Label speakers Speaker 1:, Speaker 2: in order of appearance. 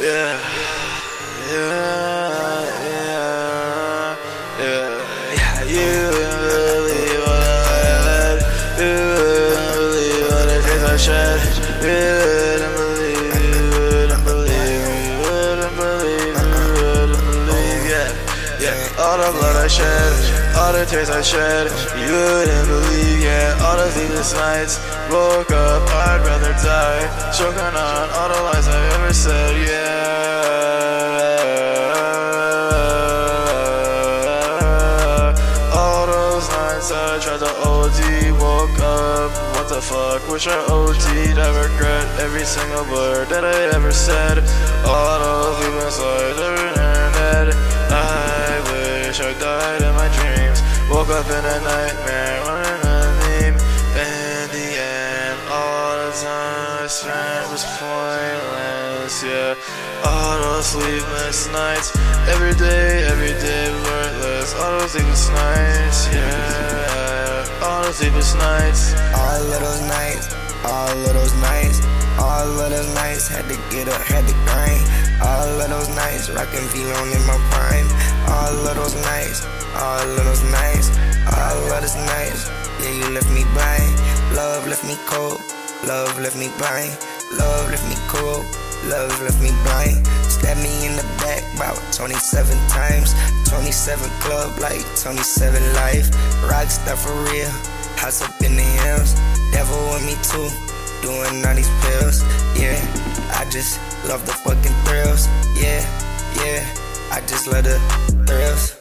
Speaker 1: Yeah, yeah, yeah, yeah. You wouldn't believe what I had. You wouldn't believe what the I shed. You wouldn't believe, you wouldn't believe, you wouldn't believe, you wouldn't believe. Yeah, yeah. All the blood I shed, all the tears I shed. You wouldn't believe. Yeah, all the sleepless nights. Woke up, I'd rather die. Choking on all the lies I've said. Yeah. All those nights I tried to OD, woke up. What the fuck? Wish I OD'd. I regret every single word that I ever said. All those nights over the internet. I wish I died in my dreams. Woke up in a nightmare, was pointless, yeah. Those sleepless nights, every day, every day worthless. All those sleepless nights, yeah. All those sleepless nights.
Speaker 2: All of those nights, all of those nights, all of those nights had to get up, had to grind. All of those nights, rockin' Vlone in my prime. All of those nights, all of those nights, all of those nights. Yeah, you left me blind. Love left me cold. Love left me blind. Love left me cold. Love left me blind. Stabbed me in the back about 27 times. 27 club like 27 life. Rockstar for real. House up in the hills. Devil with me too. Doing all these pills. Yeah, I just love the fucking thrills. Yeah, yeah. I just love the thrills.